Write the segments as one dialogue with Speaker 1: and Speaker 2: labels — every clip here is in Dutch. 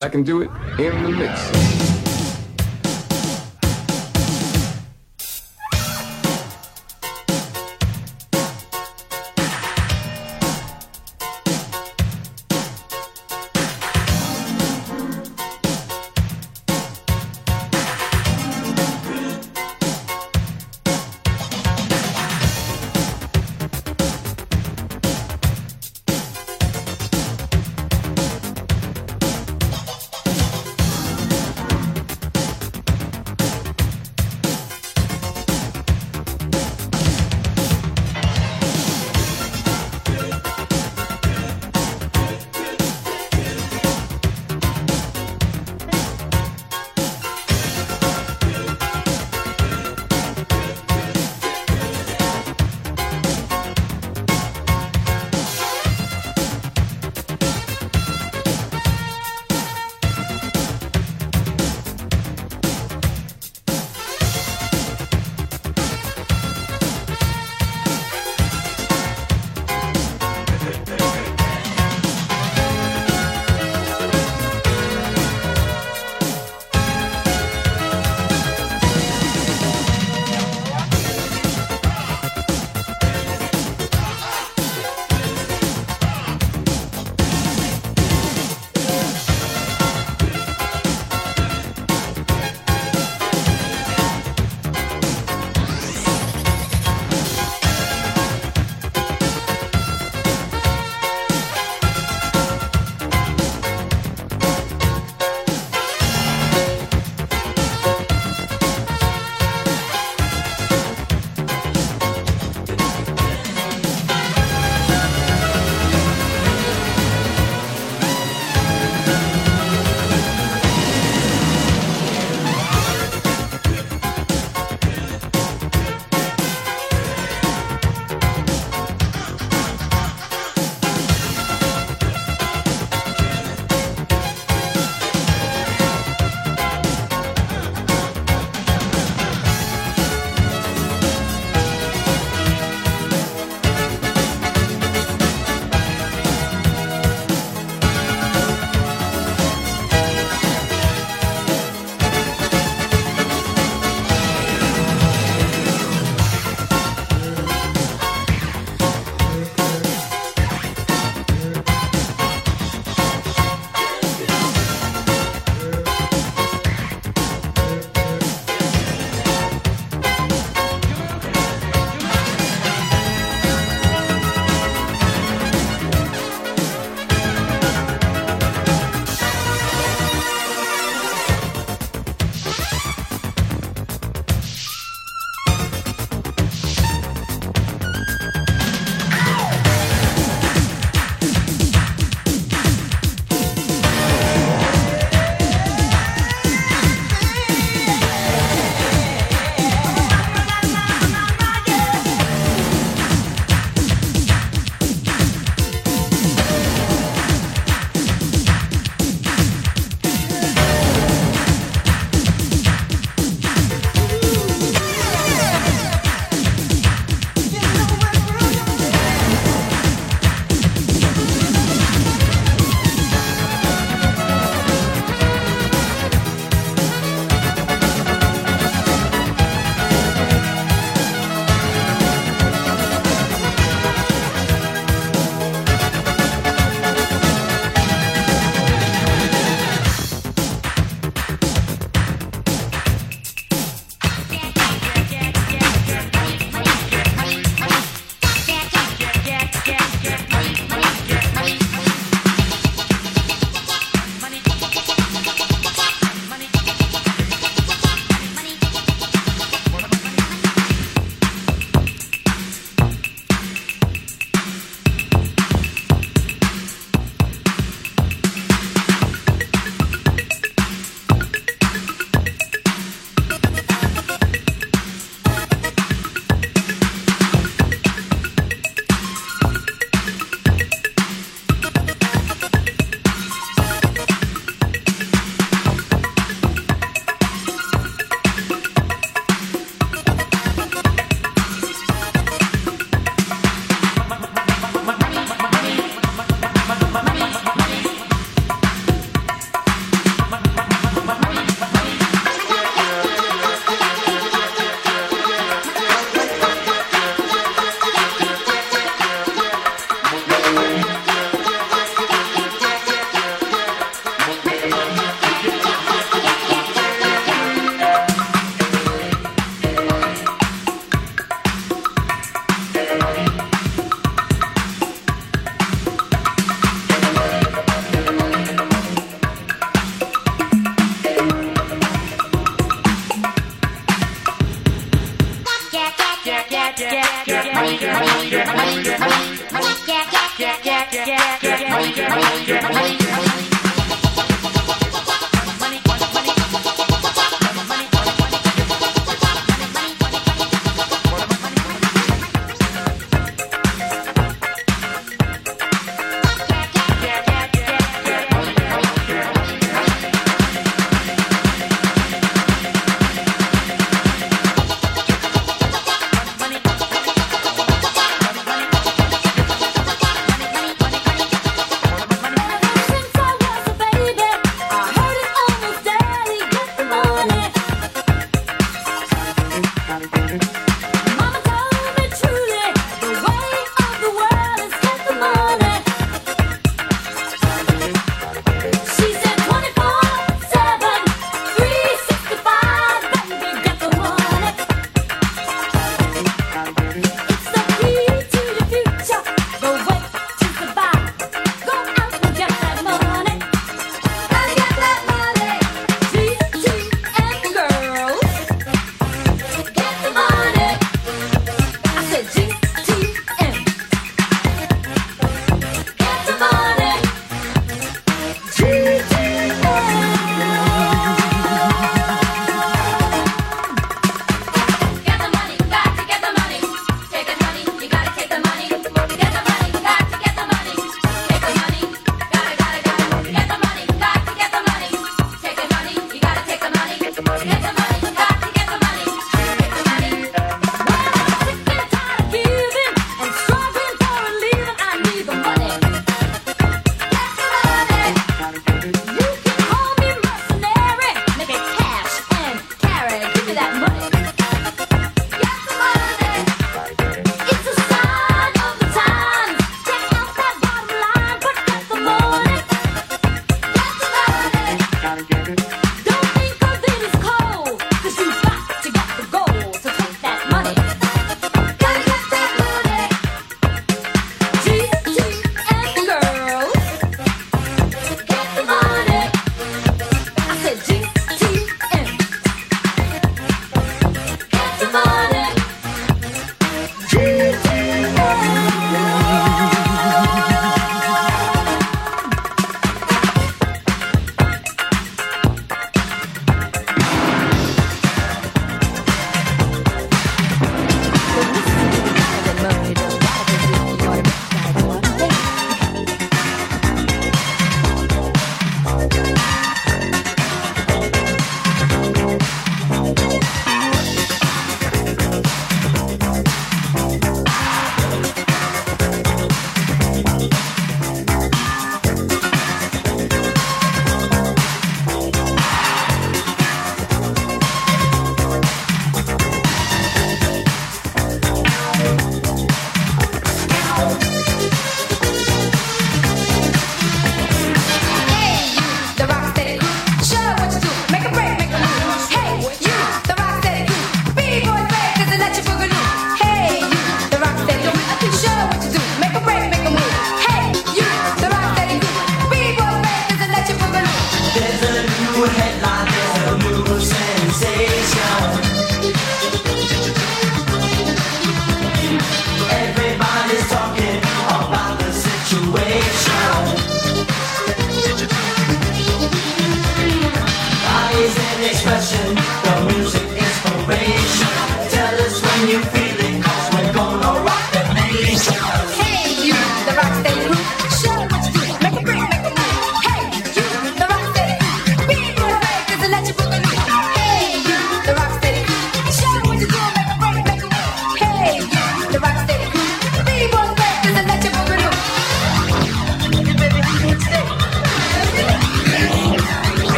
Speaker 1: I can do it in the mix.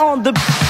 Speaker 2: On the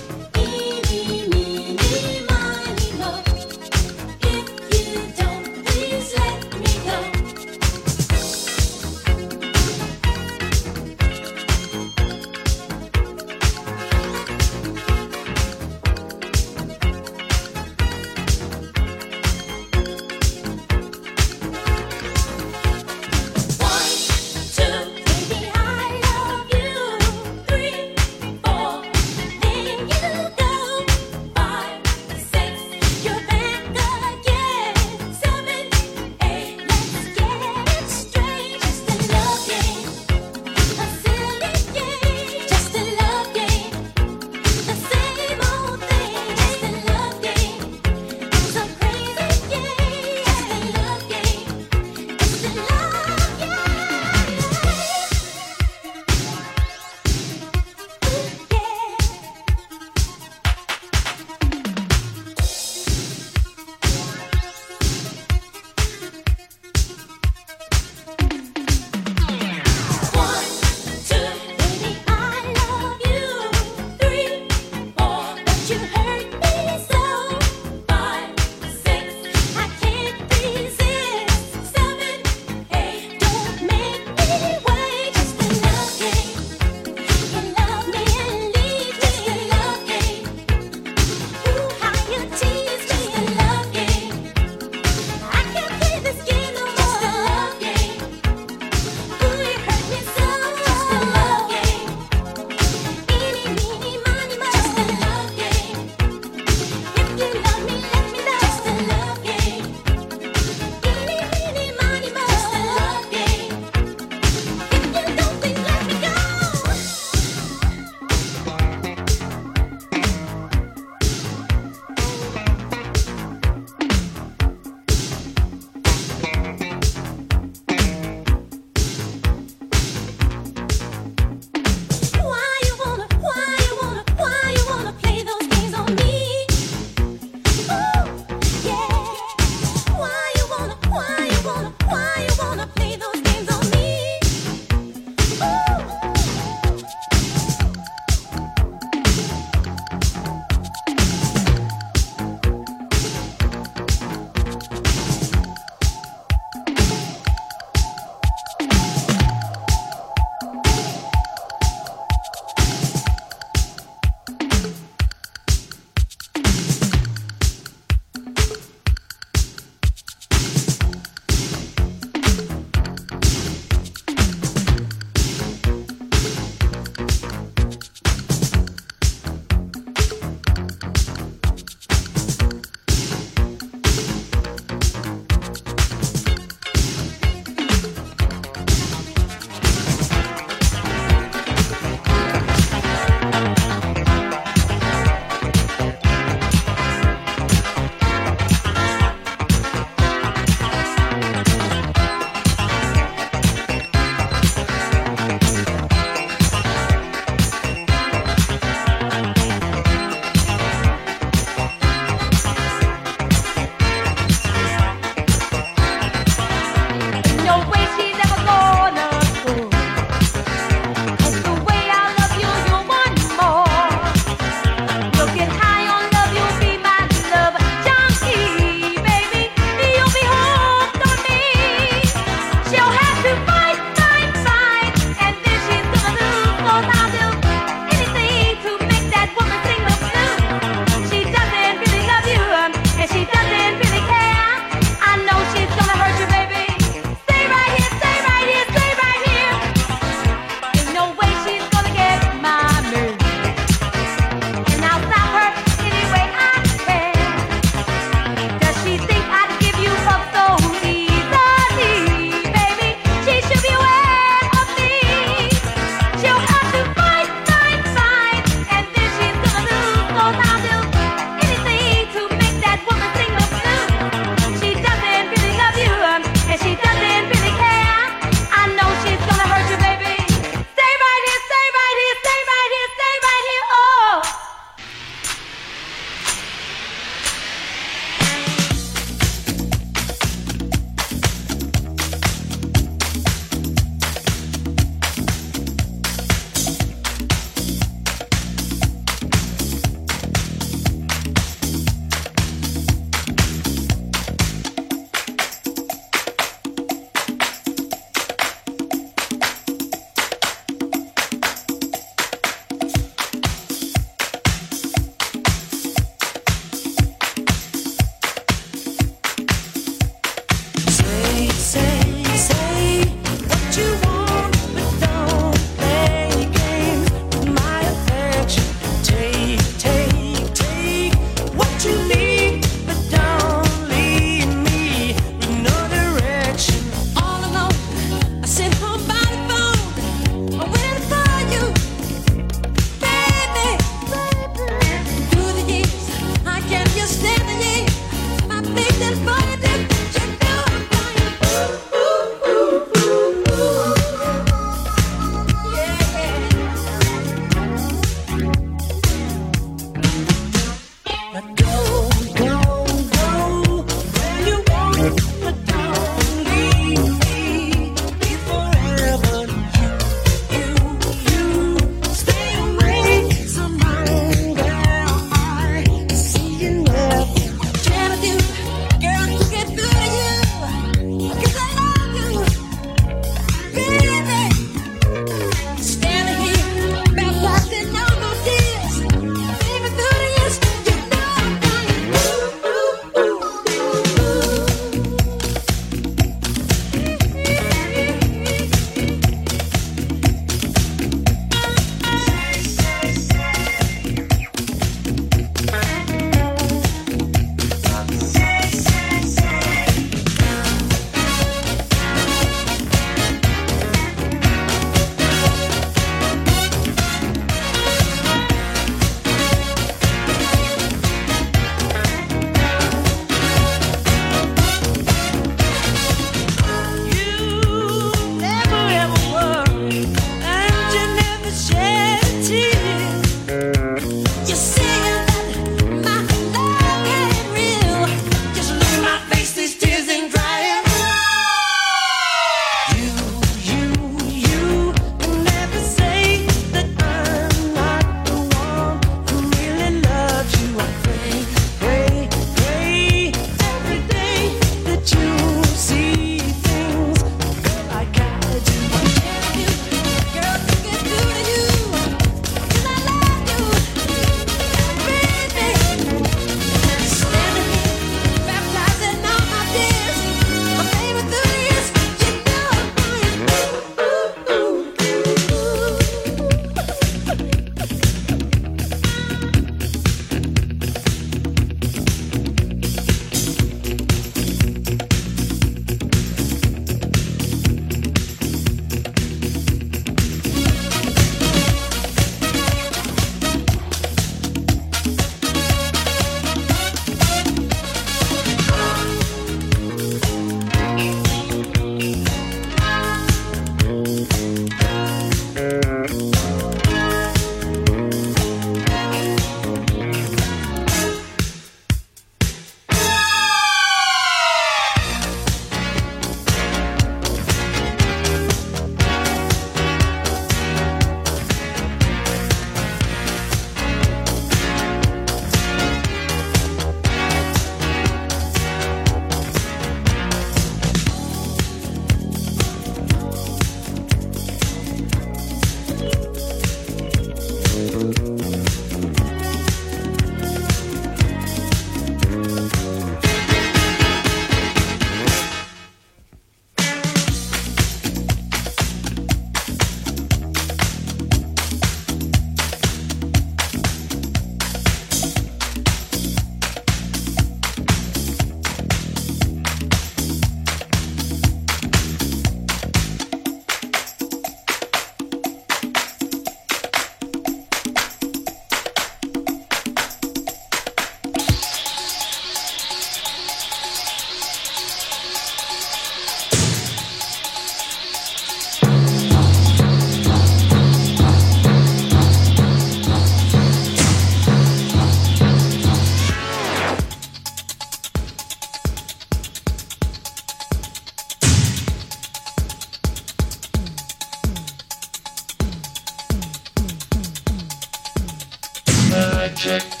Speaker 3: check.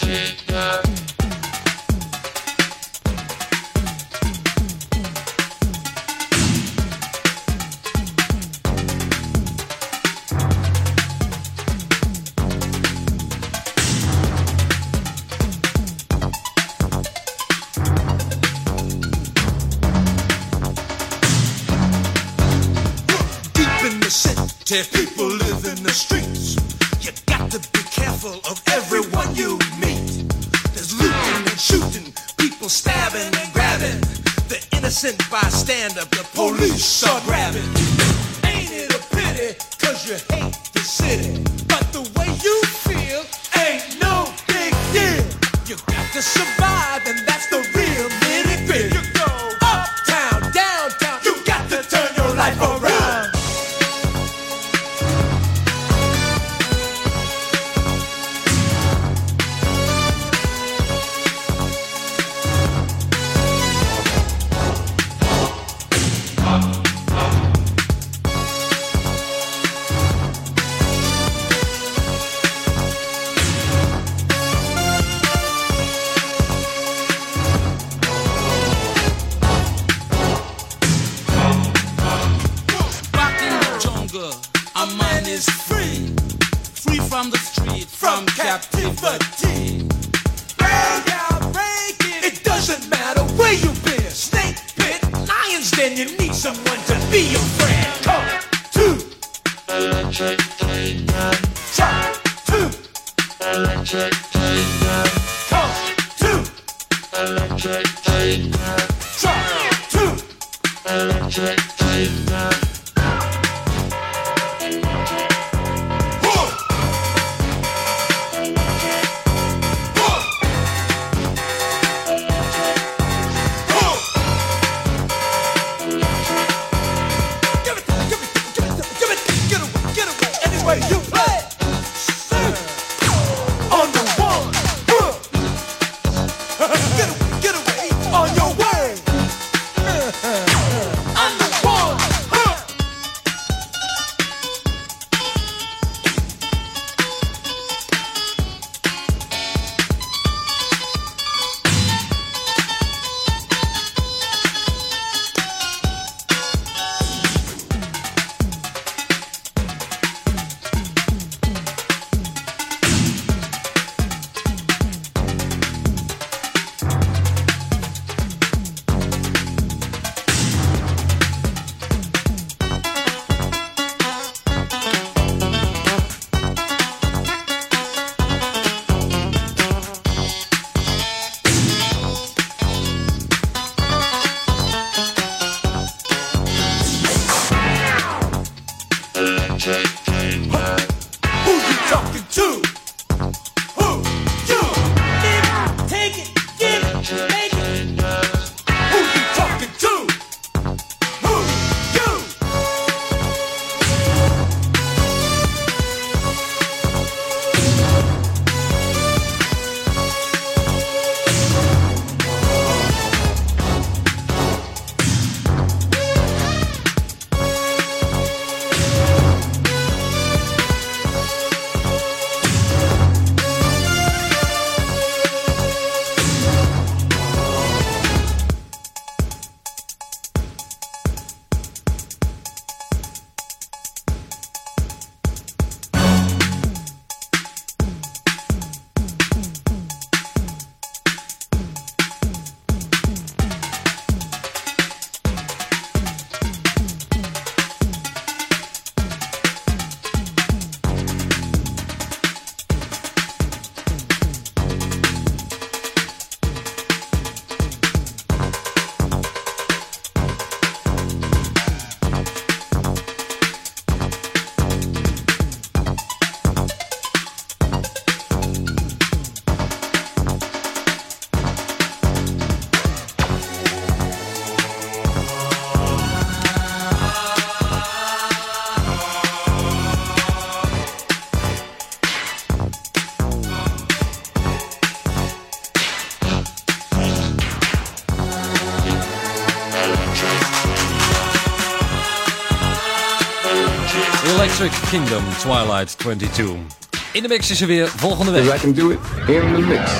Speaker 3: then you need someone to be your friend. Kingdom Twilight 22. In de mix is er weer volgende week.
Speaker 1: Mix.